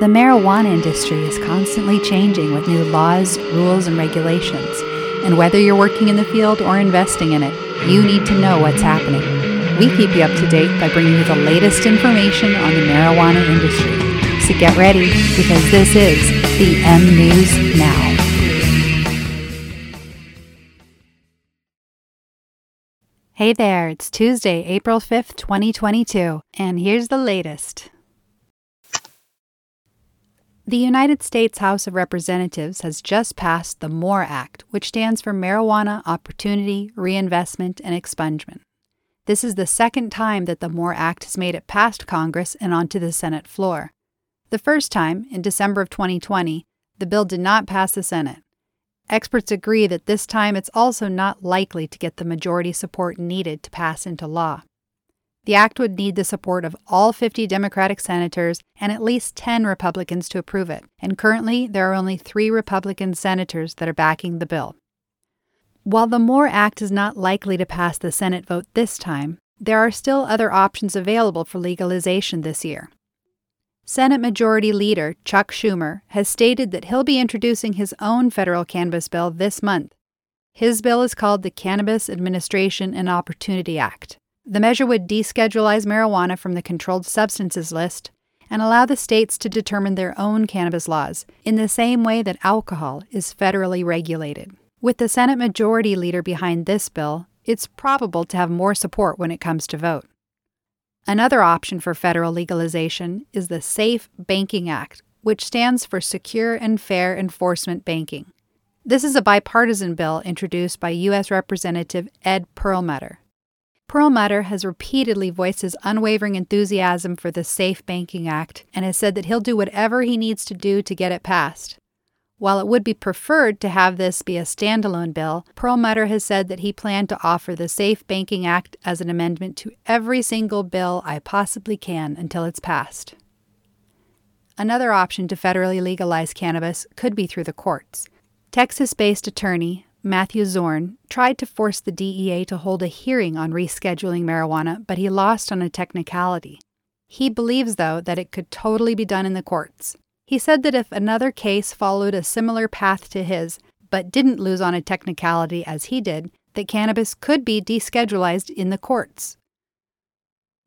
The marijuana industry is constantly changing with new laws, rules, and regulations. And whether you're working in the field or investing in it, you need to know what's happening. We keep you up to date by bringing you the latest information on the marijuana industry. So get ready because this is the M News Now. Hey there, it's Tuesday, April 5th, 2022, and here's the latest. The United States House of Representatives has just passed the MORE Act, which stands for Marijuana Opportunity, Reinvestment, and Expungement. This is the second time that the MORE Act has made it past Congress and onto the Senate floor. The first time, in December of 2020, the bill did not pass the Senate. Experts agree that this time it's also not likely to get the majority support needed to pass into law. The act would need the support of all 50 Democratic senators and at least 10 Republicans to approve it, and currently there are only three Republican senators that are backing the bill. While the MORE Act is not likely to pass the Senate vote this time, there are still other options available for legalization this year. Senate Majority Leader Chuck Schumer has stated that he'll be introducing his own federal cannabis bill this month. His bill is called the Cannabis Administration and Opportunity Act. The measure would descheduleize marijuana from the controlled substances list and allow the states to determine their own cannabis laws in the same way that alcohol is federally regulated. With the Senate Majority Leader behind this bill, it's probable to have more support when it comes to vote. Another option for federal legalization is the SAFE Banking Act, which stands for Secure and Fair Enforcement Banking. This is a bipartisan bill introduced by U.S. Representative Ed Perlmutter. Perlmutter has repeatedly voiced his unwavering enthusiasm for the Safe Banking Act and has said that he'll do whatever he needs to do to get it passed. While it would be preferred to have this be a standalone bill, Perlmutter has said that he planned to offer the Safe Banking Act as an amendment to every single bill I possibly can until it's passed. Another option to federally legalize cannabis could be through the courts. Texas based attorney Matthew Zorn, tried to force the DEA to hold a hearing on rescheduling marijuana, but he lost on a technicality. He believes, though, that it could totally be done in the courts. He said that if another case followed a similar path to his, but didn't lose on a technicality as he did, that cannabis could be deschedulized in the courts.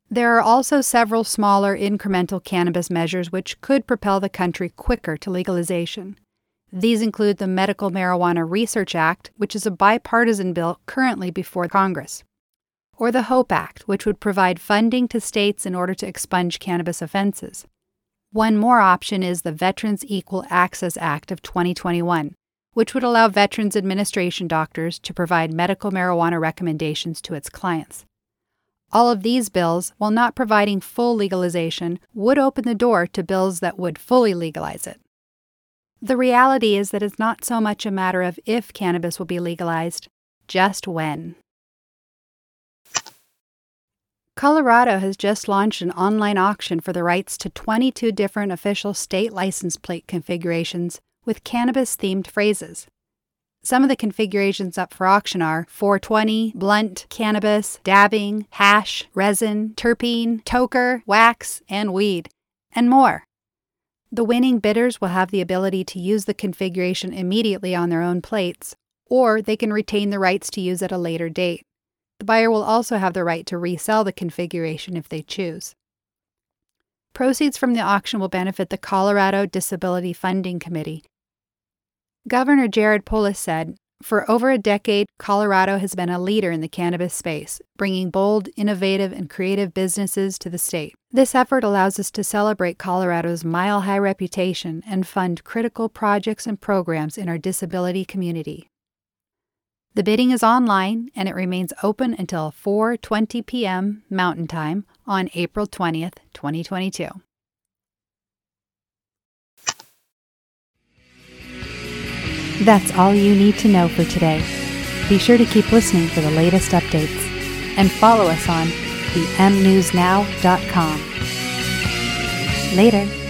There are also several smaller incremental cannabis measures which could propel the country quicker to legalization. These include the Medical Marijuana Research Act, which is a bipartisan bill currently before Congress, or the HOPE Act, which would provide funding to states in order to expunge cannabis offenses. One more option is the Veterans Equal Access Act of 2021, which would allow Veterans Administration doctors to provide medical marijuana recommendations to its clients. All of these bills, while not providing full legalization, would open the door to bills that would fully legalize it. The reality is that it's not so much a matter of if cannabis will be legalized, just when. Colorado has just launched an online auction for the rights to 22 different official state license plate configurations with cannabis themed phrases. Some of the configurations up for auction are 420, blunt, cannabis, dabbing, hash, resin, terpene, toker, wax, and weed, and more. The winning bidders will have the ability to use the configuration immediately on their own plates, or they can retain the rights to use at a later date. The buyer will also have the right to resell the configuration if they choose. Proceeds from the auction will benefit the Colorado Disability Funding Committee. Governor Jared Polis said, for over a decade, Colorado has been a leader in the cannabis space, bringing bold, innovative, and creative businesses to the state. This effort allows us to celebrate Colorado's mile high reputation and fund critical projects and programs in our disability community. The bidding is online and it remains open until 4:20 p.m. Mountain Time on April 20th, 2022. That's all you need to know for today. Be sure to keep listening for the latest updates and follow us on themnewsnow.com. Later.